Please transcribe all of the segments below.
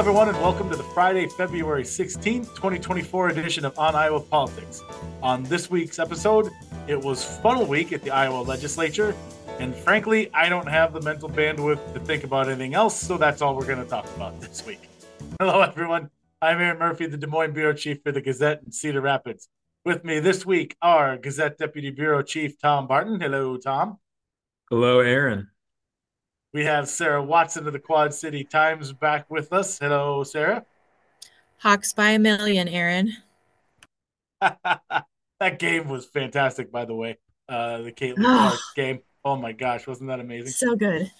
everyone, and welcome to the Friday, February 16th, 2024 edition of On Iowa Politics. On this week's episode, it was funnel week at the Iowa legislature, and frankly, I don't have the mental bandwidth to think about anything else, so that's all we're going to talk about this week. Hello, everyone. I'm Erin Murphy, the Des Moines Bureau Chief for the Gazette in Cedar Rapids. With me this week are Gazette Deputy Bureau Chief Tom Barton. Hello, Tom. Hello, Erin. We have Sarah Watson of the Quad City Times back with us. Hello, Sarah. Hawks by a million, Erin. that game was fantastic, by the way. Uh, the Caitlin Clark game. Oh my gosh, wasn't that amazing? So good.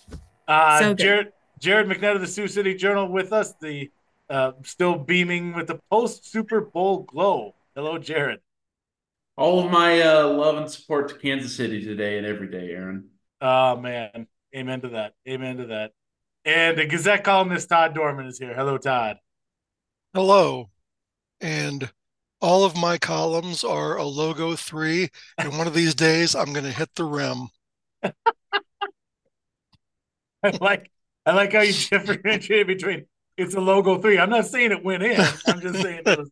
Uh, so good. Jared, Jared McNett of the Sioux City Journal with us, the uh, still beaming with the post Super Bowl glow. Hello, Jared. All of my uh, love and support to Kansas City today and every day, Erin. Oh man, Amen to that. Amen to that. And the Gazette columnist Todd Dorman is here. Hello, Todd. Hello. And all of my columns are a logo three, and one of these days I'm going to hit the rim. I like I like how you differentiate between it's a logo three. I'm not saying it went in. I'm just saying it was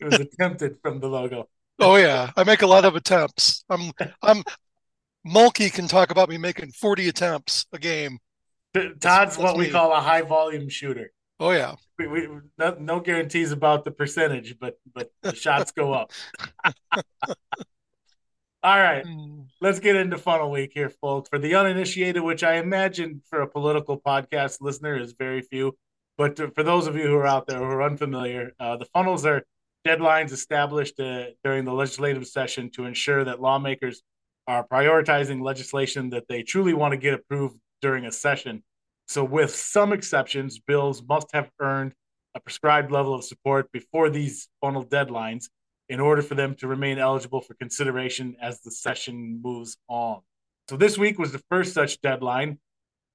it was attempted from the logo. Oh yeah, I make a lot of attempts. I'm I'm Mulkey can talk about me making 40 attempts a game. Todd's that's, what we call a high volume shooter. Oh yeah. We, we no, no, guarantees about the percentage, but but the shots go up. All right, hmm. let's get into funnel week here, folks. For the uninitiated, which I imagine for a political podcast listener is very few, but to, for those of you who are out there who are unfamiliar, uh, the funnels are deadlines established uh, during the legislative session to ensure that lawmakers are prioritizing legislation that they truly want to get approved during a session. So, with some exceptions, bills must have earned a prescribed level of support before these funnel deadlines in order for them to remain eligible for consideration as the session moves on. So, this week was the first such deadline.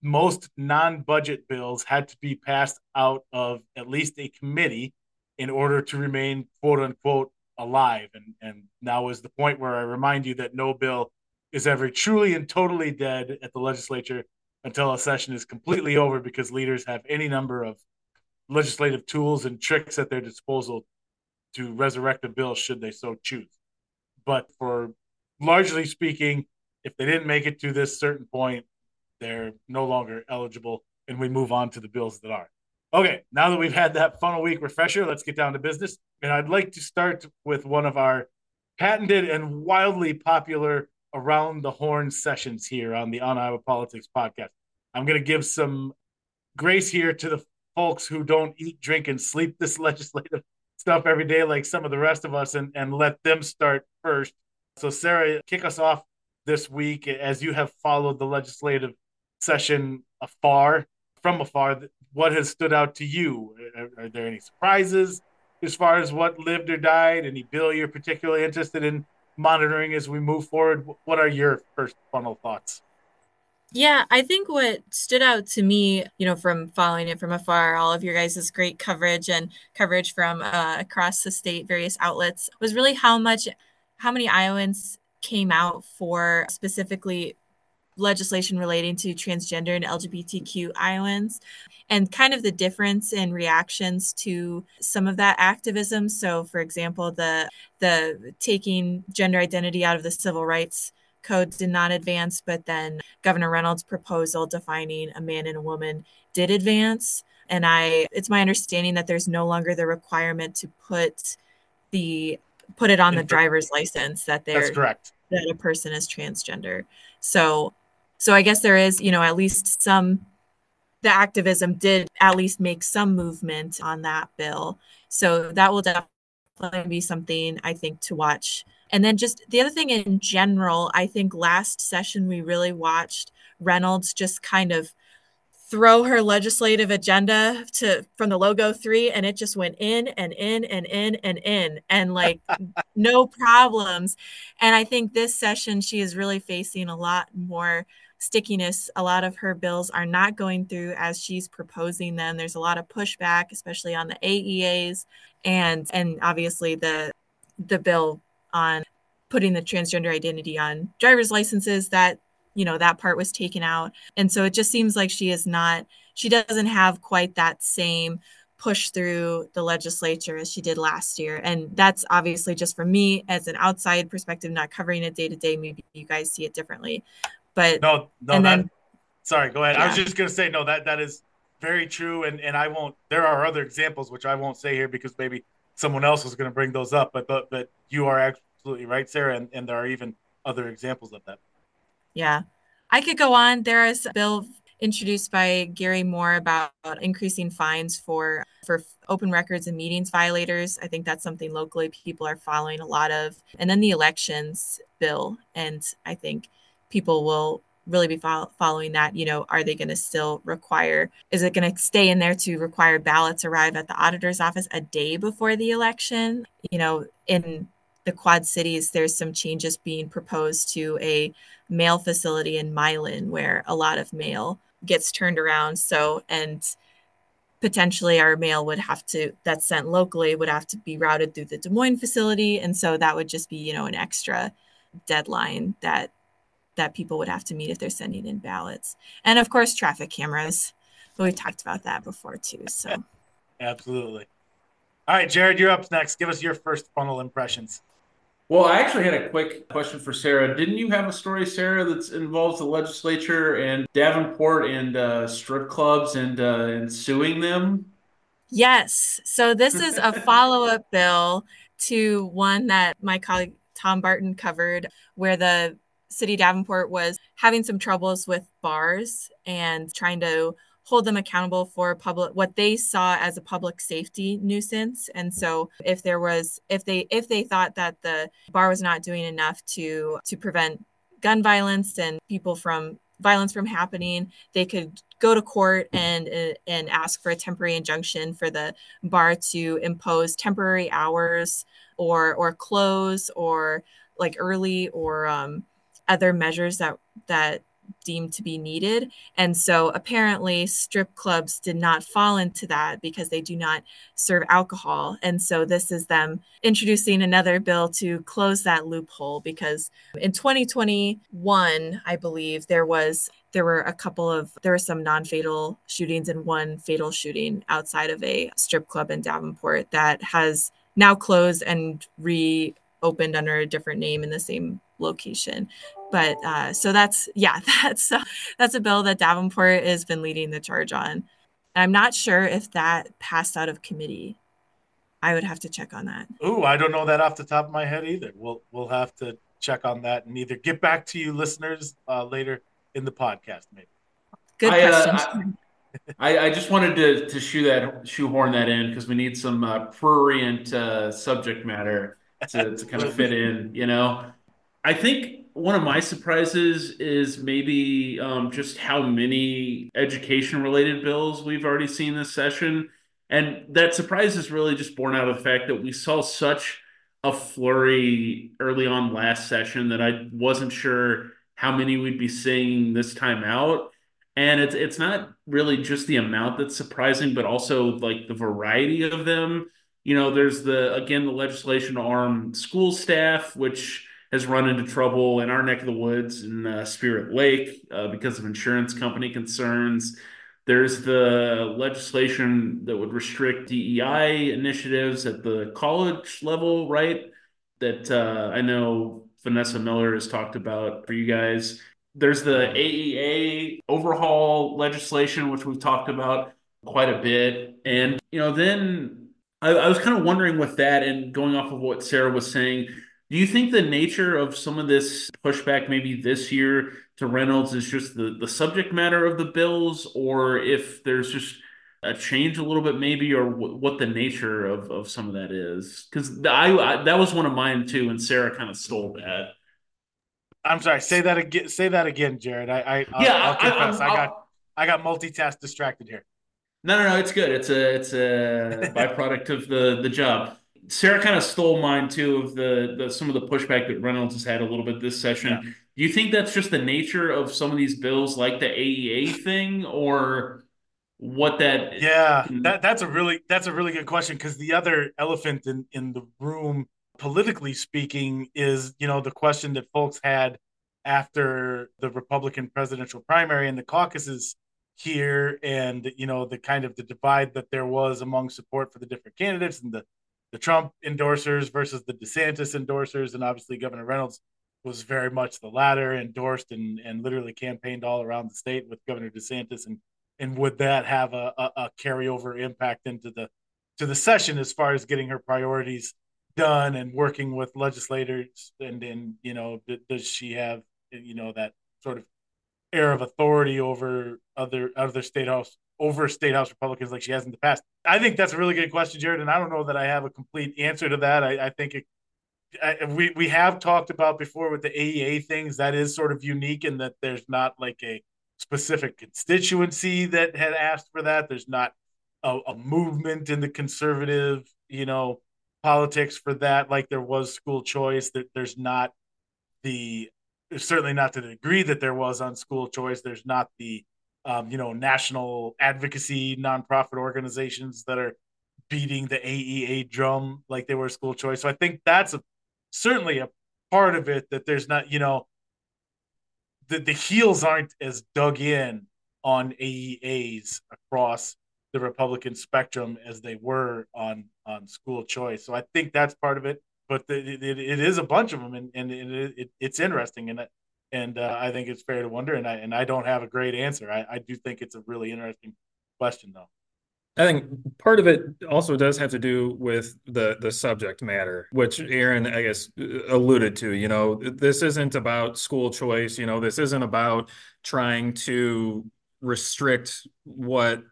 Most non budget bills had to be passed out of at least a committee in order to remain quote unquote alive. And, and now is the point where I remind you that no bill is ever truly and totally dead at the legislature until a session is completely over because leaders have any number of legislative tools and tricks at their disposal to resurrect a bill should they so choose. But for largely speaking, if they didn't make it to this certain point, they're no longer eligible and we move on to the bills that are. Okay, now that we've had that funnel week refresher, let's get down to business. And I'd like to start with one of our patented and wildly popular around the horn sessions here on the On Iowa Politics podcast. I'm going to give some grace here to the folks who don't eat, drink, and sleep this legislative stuff every day like some of the rest of us and, and let them start first. So, Sarah, kick us off this week as you have followed the legislative session afar, from afar. What has stood out to you? Are, are there any surprises as far as what lived or died? Any bill you're particularly interested in monitoring as we move forward. What are your first funnel thoughts? Yeah, I think what stood out to me, you know, from following it from afar, all of your guys' great coverage and coverage from uh, across the state, various outlets, was really how much, how many Iowans came out for specifically legislation relating to transgender and LGBTQ Iowans and kind of the difference in reactions to some of that activism. So for example, the the taking gender identity out of the civil rights code did not advance, but then Governor Reynolds' proposal defining a man and a woman did advance. And I it's my understanding that there's no longer the requirement to put the put it on the driver's license that they're That's correct. that a person is transgender. So so I guess there is, you know, at least some the activism did at least make some movement on that bill. So that will definitely be something I think to watch. And then just the other thing in general, I think last session we really watched Reynolds just kind of throw her legislative agenda to from the logo 3 and it just went in and in and in and in and like no problems. And I think this session she is really facing a lot more stickiness. A lot of her bills are not going through as she's proposing them. There's a lot of pushback, especially on the AEAs and and obviously the the bill on putting the transgender identity on driver's licenses that you know that part was taken out and so it just seems like she is not she doesn't have quite that same push through the legislature as she did last year. And that's obviously just for me as an outside perspective, not covering it day to day. Maybe you guys see it differently. But no, no, and that, then sorry, go ahead. I was just gonna say no, that that is very true, and and I won't. There are other examples which I won't say here because maybe someone else was gonna bring those up. But but but you are absolutely right, Sarah, and and there are even other examples of that. Yeah. I could go on. There is a bill introduced by Gary Mohr about increasing fines for for open records and meetings violators. I think that's something locally people are following a lot of. And then the elections bill and I think people will really be fol- following that, you know, are they going to still require is it going to stay in there to require ballots arrive at the auditor's office a day before the election? You know, in the Quad Cities, there's some changes being proposed to a mail facility in Milan where a lot of mail gets turned around. So, and potentially our mail would have to, that's sent locally, would have to be routed through the Des Moines facility. And so that would just be, you know, an extra deadline that that people would have to meet if they're sending in ballots. And of course, traffic cameras. But we talked about that before too. So Absolutely. All right, Jared, you're up next. Give us your first funnel impressions. Well, I actually had a quick question for Sarah. Didn't you have a story, Sarah, that involves the legislature and Davenport and uh, strip clubs and uh, and suing them? Yes. So this is a follow-up bill to one that my colleague Tom Barton covered, where the city Davenport was having some troubles with bars and trying to hold them accountable for public what they saw as a public safety nuisance. And so if there was if they if they thought that the bar was not doing enough to to prevent gun violence and people from violence from happening they could go to court and and ask for a temporary injunction for the bar to impose temporary hours or or close or like early or um, other measures that that deemed to be needed. And so apparently strip clubs did not fall into that because they do not serve alcohol. And so this is them introducing another bill to close that loophole because in 2021 i believe there was there were a couple of there were some non-fatal shootings and one fatal shooting outside of a strip club in davenport that has now closed and reopened under a different name in the same location but uh, so that's yeah that's uh, that's a bill that davenport has been leading the charge on i'm not sure if that passed out of committee i would have to check on that Ooh, I don't know that off the top of my head either. We'll we'll have to check on that and either get back to you listeners uh, later in the podcast, maybe. good I, uh, I, I just wanted to to shoe that shoehorn that in because we need some uh, prurient uh, subject matter to, to kind of fit in, you know. I think one of my surprises is maybe um, just how many education related bills we've already seen this session. And that surprise is really just born out of the fact that we saw such a flurry early on last session that I wasn't sure how many we'd be seeing this time out. And it's it's not really just the amount that's surprising, but also like the variety of them. You know, there's the again the legislation arm school staff, which has run into trouble in our neck of the woods in uh, Spirit Lake uh, because of insurance company concerns. There's the legislation that would restrict DEI initiatives at the college level, right? That uh, I know Vanessa Miller has talked about for you guys. There's the AEA overhaul legislation, which we've talked about quite a bit. And, you know, then I, I was kind of wondering with that and going off of what Sarah was saying, do you think the nature of some of this pushback maybe this year to Reynolds is just the, the subject matter of the bills, or if there's just a change a little bit maybe, or w- what the nature of, of some of that is? Because I, I that was one of mine too, and Sarah kind of stole that. I'm sorry. Say that again. Say that again, Jared. I, I I'll, Yeah, I'll I- confess. I, I'm- got I got multitask distracted here. No, no, no, it's good. It's a it's a byproduct of the the job. Sarah kind of stole mine too of the, the some of the pushback that Reynolds has had a little bit this session. Yeah. Do you think that's just the nature of some of these bills, like the AEA thing, or what that? Yeah, that that's a really that's a really good question because the other elephant in in the room, politically speaking, is you know the question that folks had after the Republican presidential primary and the caucuses here and you know the kind of the divide that there was among support for the different candidates and the the Trump endorsers versus the DeSantis endorsers and obviously Governor Reynolds was very much the latter endorsed and and literally campaigned all around the state with Governor DeSantis and and would that have a, a, a carryover impact into the to the session as far as getting her priorities done and working with legislators? And and you know does she have you know that sort of air of authority over other other state house over state house republicans like she has in the past. I think that's a really good question jared and i don't know that i have a complete answer to that. I, I think it I, we we have talked about before with the aea things that is sort of unique in that there's not like a specific constituency that had asked for that. There's not a, a movement in the conservative you know politics for that. Like there was school choice. That there's not the certainly not to the degree that there was on school choice there's not the um, you know national advocacy nonprofit organizations that are beating the aea drum like they were school choice so i think that's a certainly a part of it that there's not you know the, the heels aren't as dug in on aeas across the Republican spectrum as they were on on school choice. So I think that's part of it. But the, it, it is a bunch of them, and, and it, it, it's interesting, and and uh, I think it's fair to wonder. And I and I don't have a great answer. I, I do think it's a really interesting question, though. I think part of it also does have to do with the the subject matter, which Erin, I guess, alluded to. You know, this isn't about school choice. You know, this isn't about trying to restrict what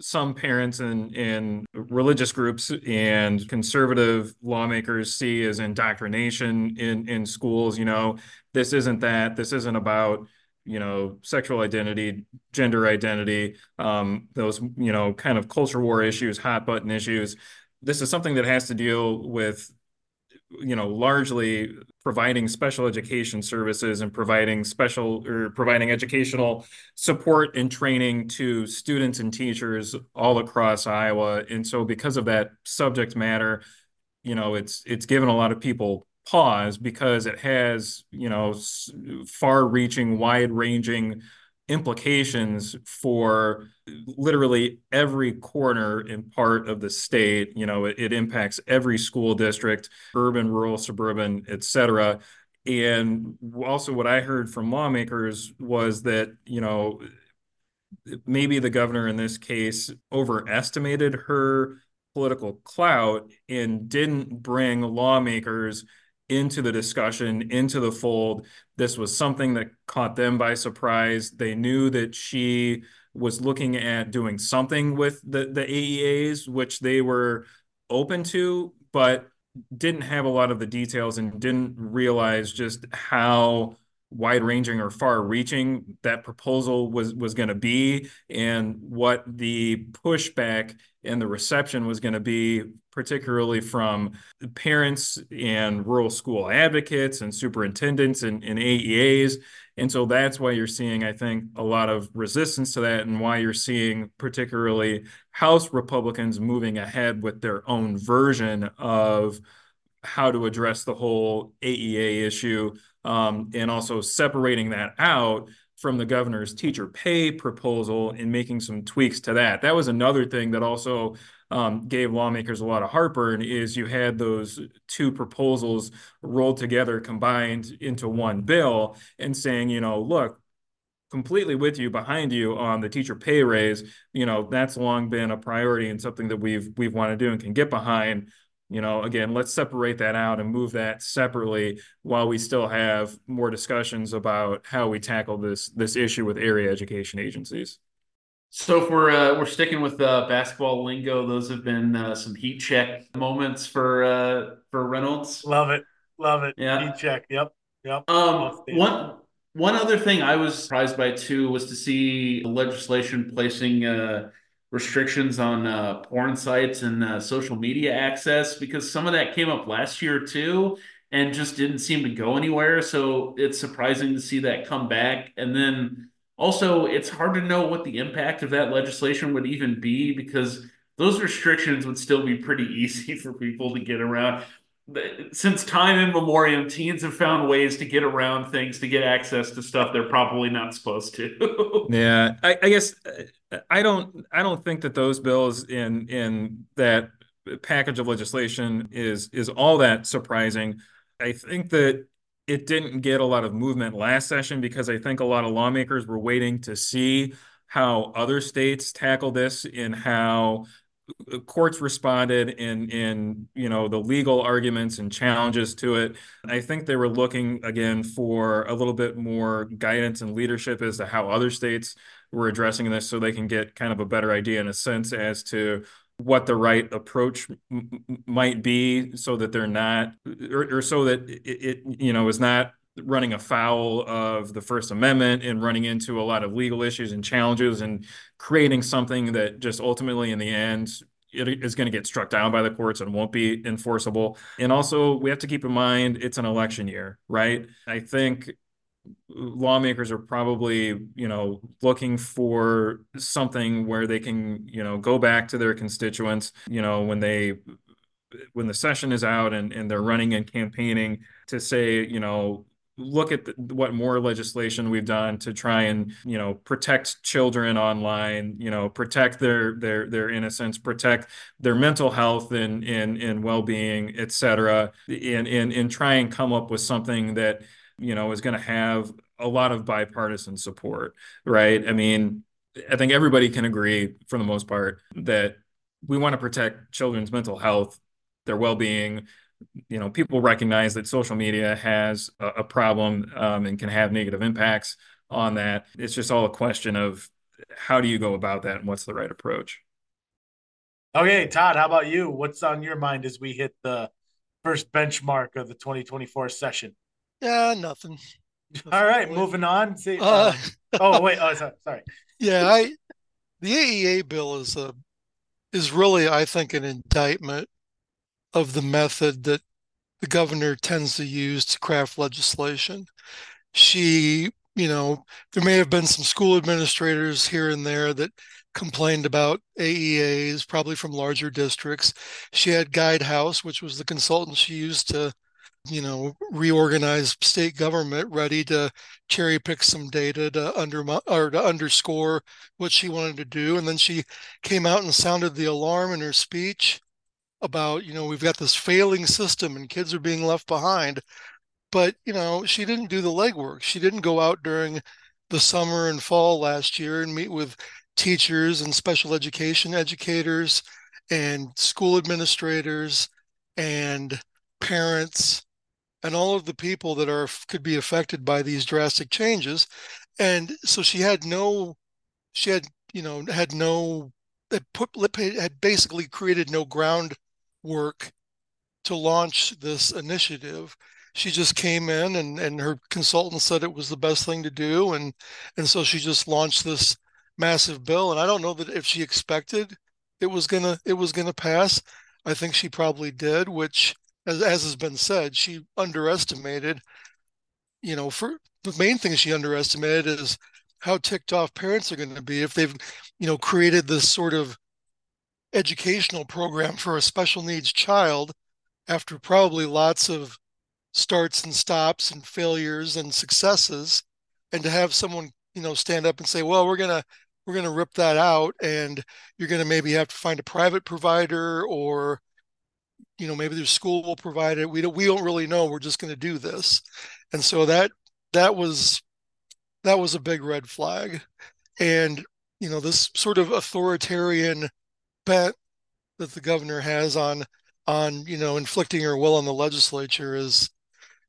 some parents and in, in religious groups and conservative lawmakers see as indoctrination in in schools you know this isn't that this isn't about you know sexual identity gender identity um, those you know kind of culture war issues hot button issues. This is something that has to deal with you know, largely providing special education services and providing special or providing educational support and training to students and teachers all across Iowa. And so because of that subject matter, you know, it's it's given a lot of people pause because it has, you know, far reaching, wide ranging implications for literally every corner and part of the state. You know, it, it impacts every school district, urban, rural, suburban, et cetera. And also, what I heard from lawmakers was that, you know, maybe the governor in this case overestimated her political clout and didn't bring lawmakers into the discussion, into the fold. This was something that caught them by surprise. They knew that she was looking at doing something with the, the AEAs, which they were open to, but didn't have a lot of the details and didn't realize just how wide ranging or far reaching that proposal was was going to be and what the pushback and the reception was going to be particularly from parents and rural school advocates and superintendents and, and AEAs and so that's why you're seeing I think a lot of resistance to that and why you're seeing particularly House Republicans moving ahead with their own version of how to address the whole AEA issue um, and also separating that out from the governor's teacher pay proposal and making some tweaks to that. That was another thing that also um, gave lawmakers a lot of heartburn is you had those two proposals rolled together, combined into one bill and saying, you know, look, completely with you behind you on the teacher pay raise you know that's long been a priority and something that we've we've wanted to do and can get behind. You know again let's separate that out and move that separately while we still have more discussions about how we tackle this this issue with area education agencies so if we're uh, we're sticking with uh, basketball lingo those have been uh, some heat check moments for uh, for reynolds. Love it. Love it. Yeah. Heat check. Yep. Yep. Um one one other thing i was surprised by too was to see legislation placing uh restrictions on uh, porn sites and uh, social media access because some of that came up last year too and just didn't seem to go anywhere. So it's surprising to see that come back. And then also, it's hard to know what the impact of that legislation would even be because those restrictions would still be pretty easy for people to get around. since time immemorial, teens have found ways to get around things, to get access to stuff they're probably not supposed to. yeah, I, I, guess I don't. I don't think that those bills in in that package of legislation is is all that surprising. I think that it didn't get a lot of movement last session because I think a lot of lawmakers were waiting to see how other states tackle this and how uh, courts responded in in you know the legal arguments and challenges to it. I think they were looking again for a little bit more guidance and leadership as to how other states were addressing this so they can get kind of a better idea in a sense as to what the right approach might be so that they're not or, or so that it, it you know is not running afoul of the First Amendment and running into a lot of legal issues and challenges and creating something that just ultimately in the end it is going to get struck down by the courts and won't be enforceable. And also, we have to keep in mind it's an election year, right? I think lawmakers are probably you know looking for something where they can you know go back to their constituents you know when they when the session is out and, and they're running and campaigning to say you know look at the, what more legislation we've done to try and you know protect children online you know protect their their their innocence protect their mental health and and, and well-being et cetera and, and and try and come up with something that you know is going to have a lot of bipartisan support right i mean i think everybody can agree for the most part that we want to protect children's mental health their well-being you know, people recognize that social media has a, a problem um, and can have negative impacts on that. It's just all a question of how do you go about that and what's the right approach. Okay, Todd, how about you? What's on your mind as we hit the first benchmark of the 2024 session? Yeah, nothing. All right, moving on. See, uh, uh, oh wait, oh sorry, sorry. Yeah, I the AEA bill is a is really, I think, an indictment of the method that the governor tends to use to craft legislation. She, you know, there may have been some school administrators here and there that complained about AEAs, probably from larger districts. She had Guidehouse, which was the consultant she used to, you know, reorganize state government, ready to cherry pick some data to under or to underscore what she wanted to do. And then she came out and sounded the alarm in her speech about you know we've got this failing system and kids are being left behind but you know she didn't do the legwork she didn't go out during the summer and fall last year and meet with teachers and special education educators and school administrators and parents and all of the people that are could be affected by these drastic changes and so she had no she had you know had no had put had basically created no ground work to launch this initiative. She just came in and, and her consultant said it was the best thing to do. And, and so she just launched this massive bill. And I don't know that if she expected it was gonna it was gonna pass. I think she probably did, which as, as has been said, she underestimated, you know, for the main thing she underestimated is how ticked off parents are going to be if they've, you know, created this sort of educational program for a special needs child after probably lots of starts and stops and failures and successes. And to have someone you know stand up and say well we're going to we're going to rip that out and you're going to maybe have to find a private provider or you know maybe the school will provide it. We don't we don't really know. We're just going to do this. And so that that was that was a big red flag. And you know this sort of authoritarian bet that the governor has on on you know inflicting her will on the legislature is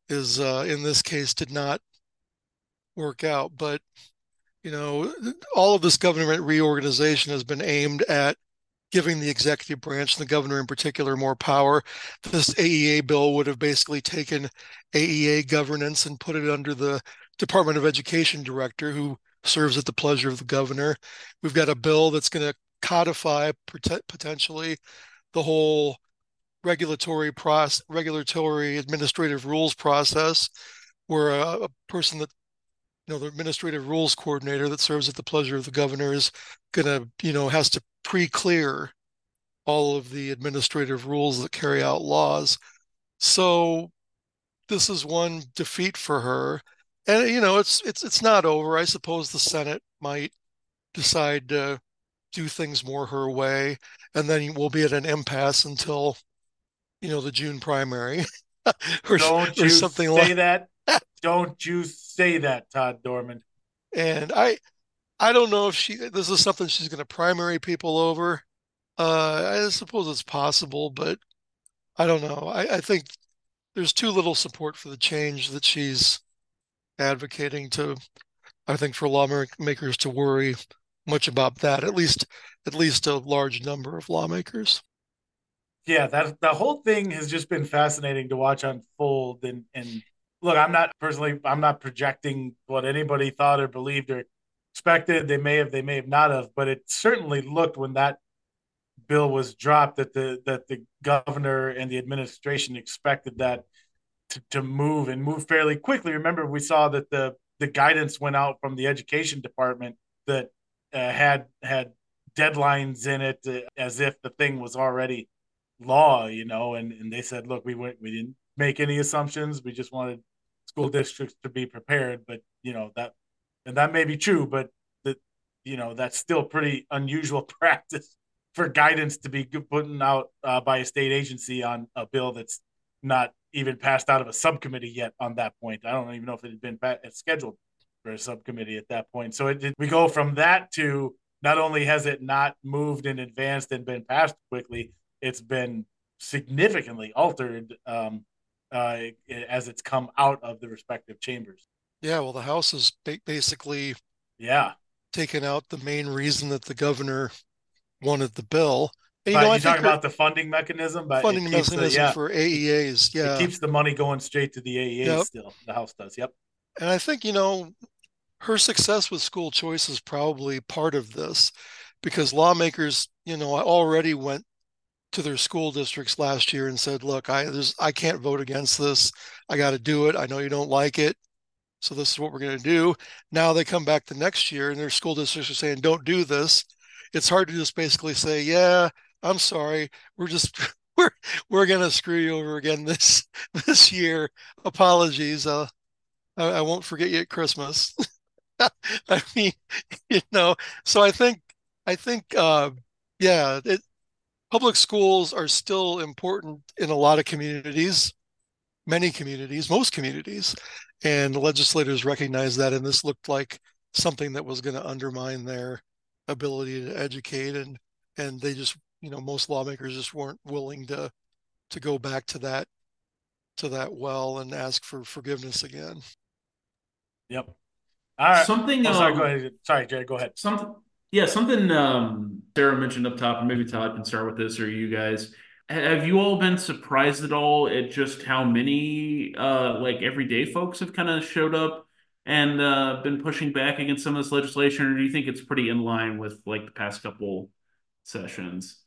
is uh, in this case did not work out. But you know all of this government reorganization has been aimed at giving the executive branch the governor in particular more power. This AEA bill would have basically taken AEA governance and put it under the Department of Education director who serves at the pleasure of the governor. We've got a bill that's going to codify potentially the whole regulatory process, regulatory administrative rules process, where a, a, person that you know the administrative rules coordinator that serves at the pleasure of the governor is gonna you know has to pre-clear all of the administrative rules that carry out laws. So this is one defeat for her. And you know, it's it's it's not over. I suppose the Senate might decide to do things more her way, and then we'll be at an impasse until you know the June primary. or, or something like that. Don't you say that, Todd Dorman. And I I don't know if she this is something she's going to primary people over. Uh, I suppose it's possible, but I don't know. I, I think there's too little support for the change that she's advocating to. I think for lawmakers to worry much about that. At least, at least a large number of lawmakers. Yeah, that the whole thing has just been fascinating to watch unfold. And and look, I'm not personally, I'm not projecting what anybody thought or believed or expected. They may have, they may have not have, but it certainly looked when that bill was dropped that the that the governor and the administration expected that to, to move and move fairly quickly. Remember, we saw that the the guidance went out from the education department that uh, had had deadlines in it uh, as if the thing was already law, you know, and, and they said, look, we went, we didn't make any assumptions. We just wanted school districts to be prepared. But, you know, that and that may be true, but that you know that's still pretty unusual practice for guidance to be putting out uh, by a state agency on a bill that's not even passed out of a subcommittee yet. On that point, I don't even know if it had been scheduled for a subcommittee at that point. So it, we go from that to not only has it not moved and advanced and been passed quickly, it's been significantly altered um, uh, as it's come out of the respective chambers. Yeah, well, the House has basically yeah taken out the main reason that the governor wanted the bill. And, you know, you I talk about the funding mechanism, but funding mechanism the, yeah, for AEAs. Yeah, it keeps the money going straight to the AEAs. Yep. Still, the House does. Yep. And I think you know her success with school choice is probably part of this, because lawmakers, you know, already went to their school districts last year and said, "Look, I there's I can't vote against this. I got to do it. I know you don't like it. So this is what we're going to do. Now they come back the next year and their school districts are saying, don't do this. It's hard to just basically say, yeah, I'm sorry. We're just, we're, we're going to screw you over again this, this year. Apologies. Uh, I, I won't forget you at Christmas. I mean, you know, so I think, I think, uh, yeah, it, public schools are still important in a lot of communities, many communities, most communities. And legislators recognize that and this looked like something that was going to undermine their ability to educate and and they just you know most lawmakers just weren't willing to to go back to that to that well and ask for forgiveness again. Yep. All right. Something oh, sorry, um, go ahead. sorry Jared, go ahead. something yeah something um sarah mentioned up top and maybe todd can start with this or you guys have you all been surprised at all at just how many uh, like everyday folks have kind of showed up and uh, been pushing back against some of this legislation, or do you think it's pretty in line with like the past couple sessions?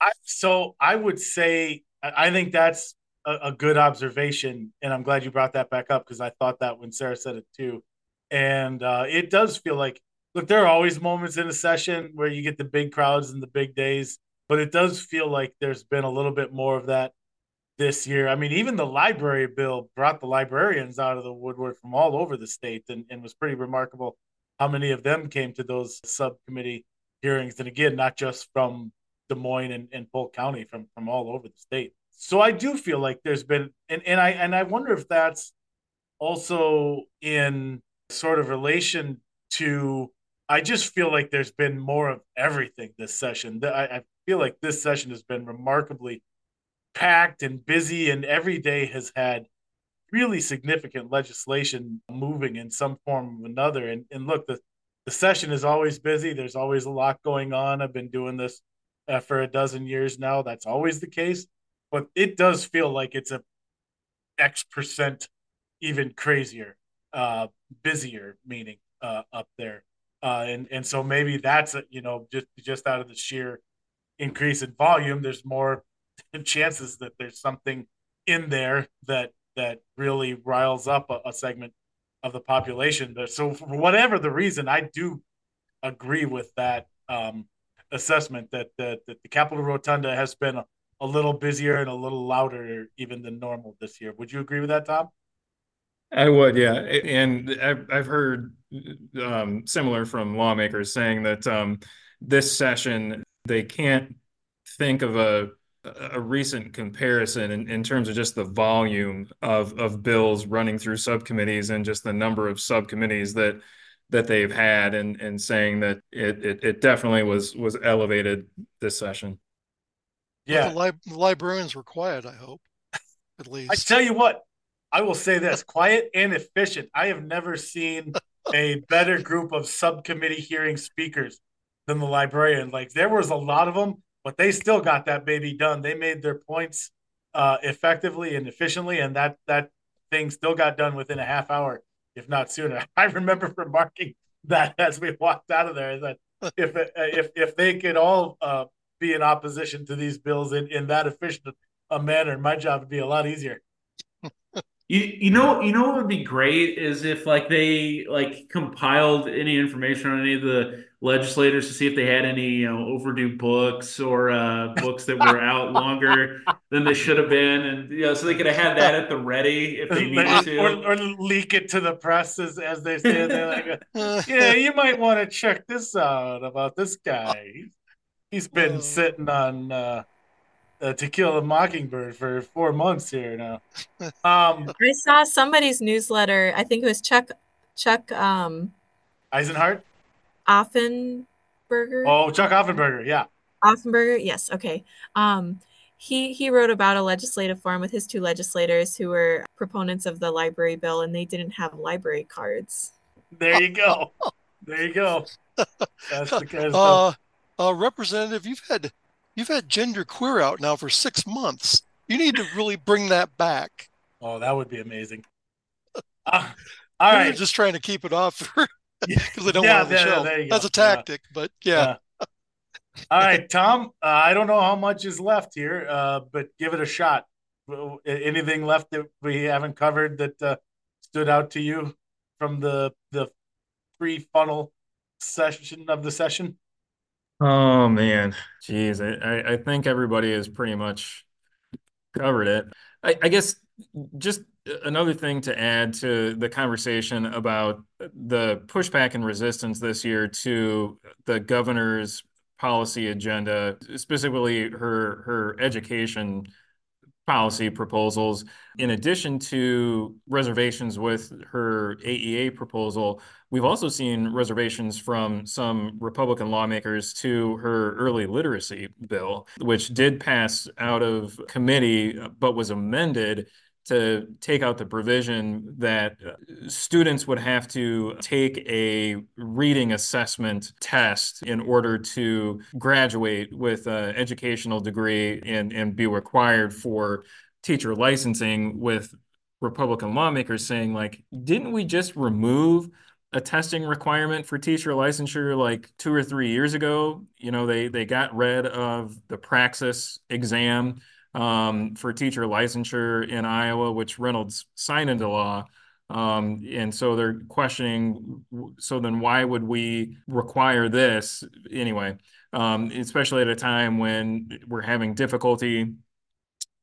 I, so I would say I think that's a, a good observation, and I'm glad you brought that back up because I thought that when Sarah said it too, and uh, it does feel like look, there are always moments in a session where you get the big crowds and the big days but it does feel like there's been a little bit more of that this year. I mean, even the library bill brought the librarians out of the woodwork from all over the state and, and was pretty remarkable how many of them came to those subcommittee hearings. And again, not just from Des Moines and, and Polk County, from, from all over the state. So I do feel like there's been and, and I and I wonder if that's also in sort of relation to I just feel like there's been more of everything this session. I, I feel like this session has been remarkably packed and busy, and every day has had really significant legislation moving in some form or another. And, and look, the, the session is always busy. There's always a lot going on. I've been doing this uh, for a dozen years now. That's always the case. But it does feel like it's a X percent even crazier, uh, busier, meaning uh, up there. Uh, and and so maybe that's a, you know just just out of the sheer increase in volume, there's more chances that there's something in there that that really riles up a, a segment of the population. But so for whatever the reason, I do agree with that um, assessment that, that that the Capitol Rotunda has been a, a little busier and a little louder even than normal this year. Would you agree with that, Tom? I would, yeah. And I've, I've heard um, similar from lawmakers saying that um, this session, they can't think of a a recent comparison in, in terms of just the volume of of bills running through subcommittees and just the number of subcommittees that that they've had and and saying that it it, it definitely was was elevated this session. Yeah, the, li- the librarians were quiet. I hope, at least. I tell you what, I will say this: quiet and efficient. I have never seen a better group of subcommittee hearing speakers than the librarian. Like there was a lot of them, but they still got that baby done. They made their points uh, effectively and efficiently, and that that thing still got done within a half hour, if not sooner. I remember remarking that as we walked out of there that if if if they could all uh, be in opposition to these bills in, in that efficient a manner, my job would be a lot easier. You, you know you know what would be great is if like they like compiled any information on any of the legislators to see if they had any you know overdue books or uh, books that were out longer than they should have been, and you know so they could have had that at the ready if they needed to, or, or leak it to the press as, as they say. They're like, yeah, you might want to check this out about this guy. He's been sitting on. Uh, uh, To Kill a Mockingbird for four months here now. Um, I saw somebody's newsletter. I think it was Chuck Chuck um, Eisenhart. Offenburger. Oh, Chuck Offenburger, yeah. Offenburger, yes. Okay. Um, he he wrote about a legislative forum with his two legislators who were proponents of the library bill, and they didn't have library cards. There you go. there you go. That's the kind of uh, uh, Representative, you've had You've had gender queer out now for six months. You need to really bring that back. Oh, that would be amazing. Uh, all right. just trying to keep it off because they don't yeah, want the show. That's a tactic, yeah. but yeah. yeah. All right, Tom. Uh, I don't know how much is left here, uh, but give it a shot. Anything left that we haven't covered that uh, stood out to you from the the pre funnel session of the session? Oh man, geez, I, I think everybody has pretty much covered it. I, I guess just another thing to add to the conversation about the pushback and resistance this year to the governor's policy agenda, specifically her her education policy proposals. In addition to reservations with her AEA proposal, we've also seen reservations from some Republican lawmakers to her early literacy bill, which did pass out of committee but was amended to take out the provision that students would have to take a reading assessment test in order to graduate with an educational degree and, and be required for teacher licensing with Republican lawmakers saying like, didn't we just remove a testing requirement for teacher licensure like two or three years ago? You know, they they got rid of the praxis exam um, for teacher licensure in Iowa, which Reynolds signed into law. Um, and so they're questioning, so then why would we require this anyway? Um, especially at a time when we're having difficulty,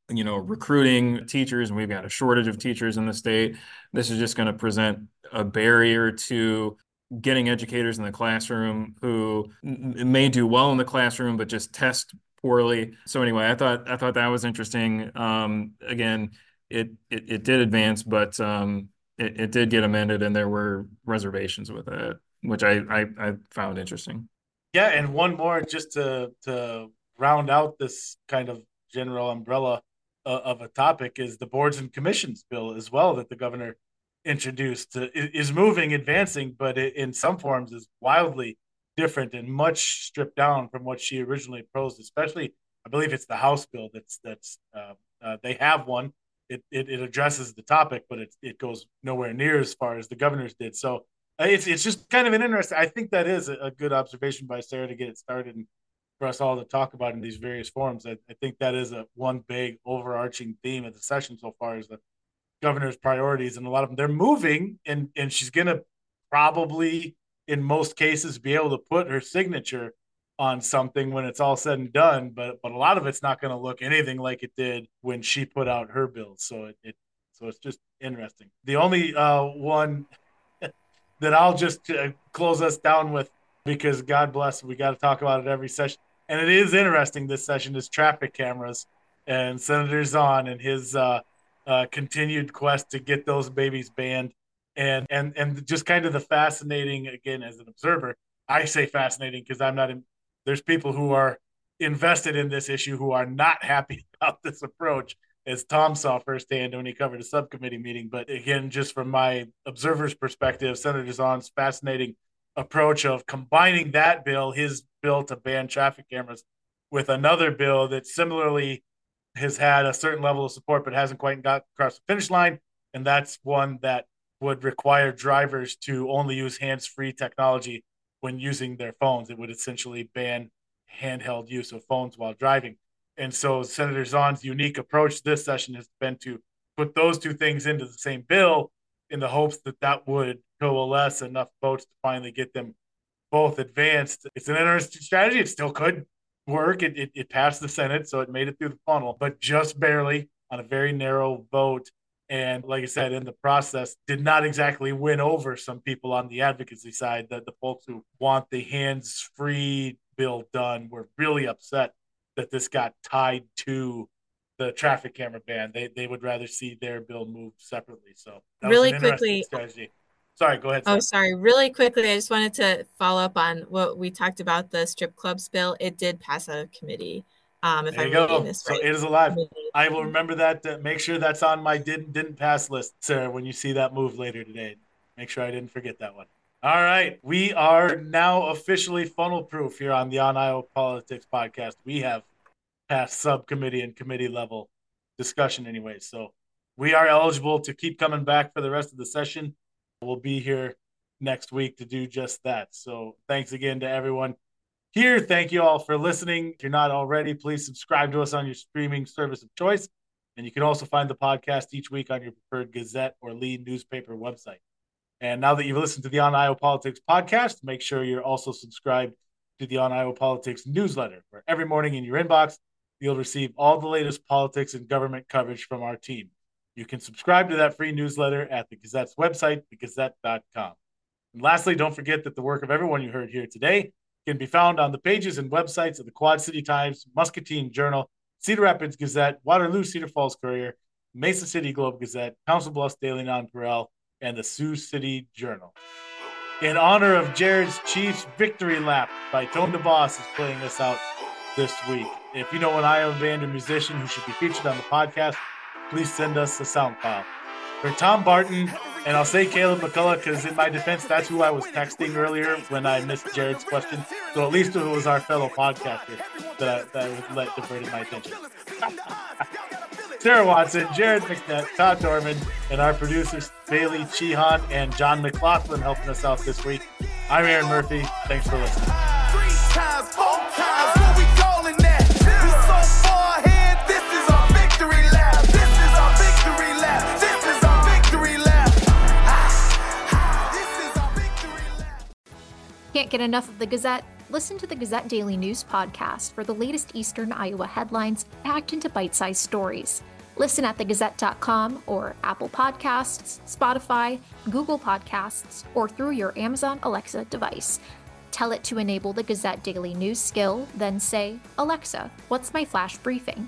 you know, recruiting teachers and we've got a shortage of teachers in the state. This is just going to present a barrier to getting educators in the classroom who may do well in the classroom, but just test poorly. So anyway, I thought I thought that was interesting. Um, again, it, it it did advance, but um, it, it did get amended, and there were reservations with it, which I, I I found interesting. Yeah, and one more just to to round out this kind of general umbrella uh, of a topic is the boards and commissions bill as well that the governor introduced uh, is moving, advancing, but in some forms is wildly different and much stripped down from what she originally proposed. Especially, I believe it's the House bill that's that's uh, uh, they have one. It, it, it addresses the topic, but it it goes nowhere near as far as the governors did. So uh, it's it's just kind of an interesting. I think that is a, good observation by Sarah to get it started and for us all to talk about in these various forums. I, I think that is a one big overarching theme of the session so far is the governor's priorities and a lot of them they're moving and and she's gonna probably in most cases be able to put her signature on something when it's all said and done, but but a lot of it's not going to look anything like it did when she put out her bill. So it, it so it's just interesting. The only uh, one that I'll just uh, close us down with because God bless, we got to talk about it every session, and it is interesting. This session is traffic cameras and Senator Zaun and his uh, uh, continued quest to get those babies banned, and and and just kind of the fascinating again as an observer. I say fascinating because I'm not in. There's people who are invested in this issue who are not happy about this approach, as Tom saw firsthand when he covered a subcommittee meeting. But again, just from my observer's perspective, Senator Zaun's fascinating approach of combining that bill, his bill to ban traffic cameras, with another bill that similarly has had a certain level of support but hasn't quite got across the finish line. And that's one that would require drivers to only use hands free technology when using their phones. It would essentially ban handheld use of phones while driving. And so Senator Zaun's unique approach this session has been to put those two things into the same bill in the hopes that that would coalesce enough votes to finally get them both advanced. It's an interesting strategy. It still could work. It, it, it passed the Senate, so it made it through the funnel, but just barely on a very narrow vote. And like I said, in the process, did not exactly win over some people on the advocacy side. That the folks who want the hands free bill done were really upset that this got tied to the traffic camera ban. They they would rather see their bill moved separately. So really quickly, strategy. Sorry, go ahead. Oh, sorry. Really quickly, I just wanted to follow up on what we talked about the strip clubs bill. It did pass out of committee. Um, if there I'm. This so right. it is alive. I will remember that. To make sure that's on my didn't didn't pass list, Sarah. When you see that move later today, make sure I didn't forget that one. All right, we are now officially funnel proof here on the On Iowa Politics podcast. We have passed subcommittee and committee level discussion, anyway. So we are eligible to keep coming back for the rest of the session. We'll be here next week to do just that. So thanks again to everyone here. Thank you all for listening. If you're not already, please subscribe to us on your streaming service of choice. And you can also find the podcast each week on your preferred Gazette or Lee newspaper website. And now that you've listened to the On Iowa Politics podcast, make sure you're also subscribed to the On Iowa Politics newsletter, where every morning in your inbox, you'll receive all the latest politics and government coverage from our team. You can subscribe to that free newsletter at the Gazette's website, thegazette.com. And lastly, don't forget that the work of everyone you heard here today can be found on the pages and websites of the Quad City Times, Muscatine Journal, Cedar Rapids Gazette, Waterloo Cedar Falls Courier, Mason City Globe Gazette, Council Bluffs Daily Nonpareil, and the Sioux City Journal. In honor of Jared's Chiefs victory lap by Tone Da Boss is playing us out this week. If you know an Iowa band or musician who should be featured on the podcast, please send us a sound file. For Tom Barton, and I'll say Caleb McCullough because, in my defense, that's who I was texting earlier when I missed Jared's question. So at least it was our fellow podcaster that, that let diverted my attention. Sarah Watson, Jared McNett, Todd Dorman, and our producers Bailey Chehan and John McGlothlen helping us out this week. I'm Erin Murphy. Thanks for listening. Can't get enough of the Gazette? Listen to the Gazette Daily News podcast for the latest Eastern Iowa headlines packed into bite sized stories. Listen at thegazette.com or Apple Podcasts, Spotify, Google Podcasts, or through your Amazon Alexa device. Tell it to enable the Gazette Daily News skill, then say, Alexa, what's my flash briefing?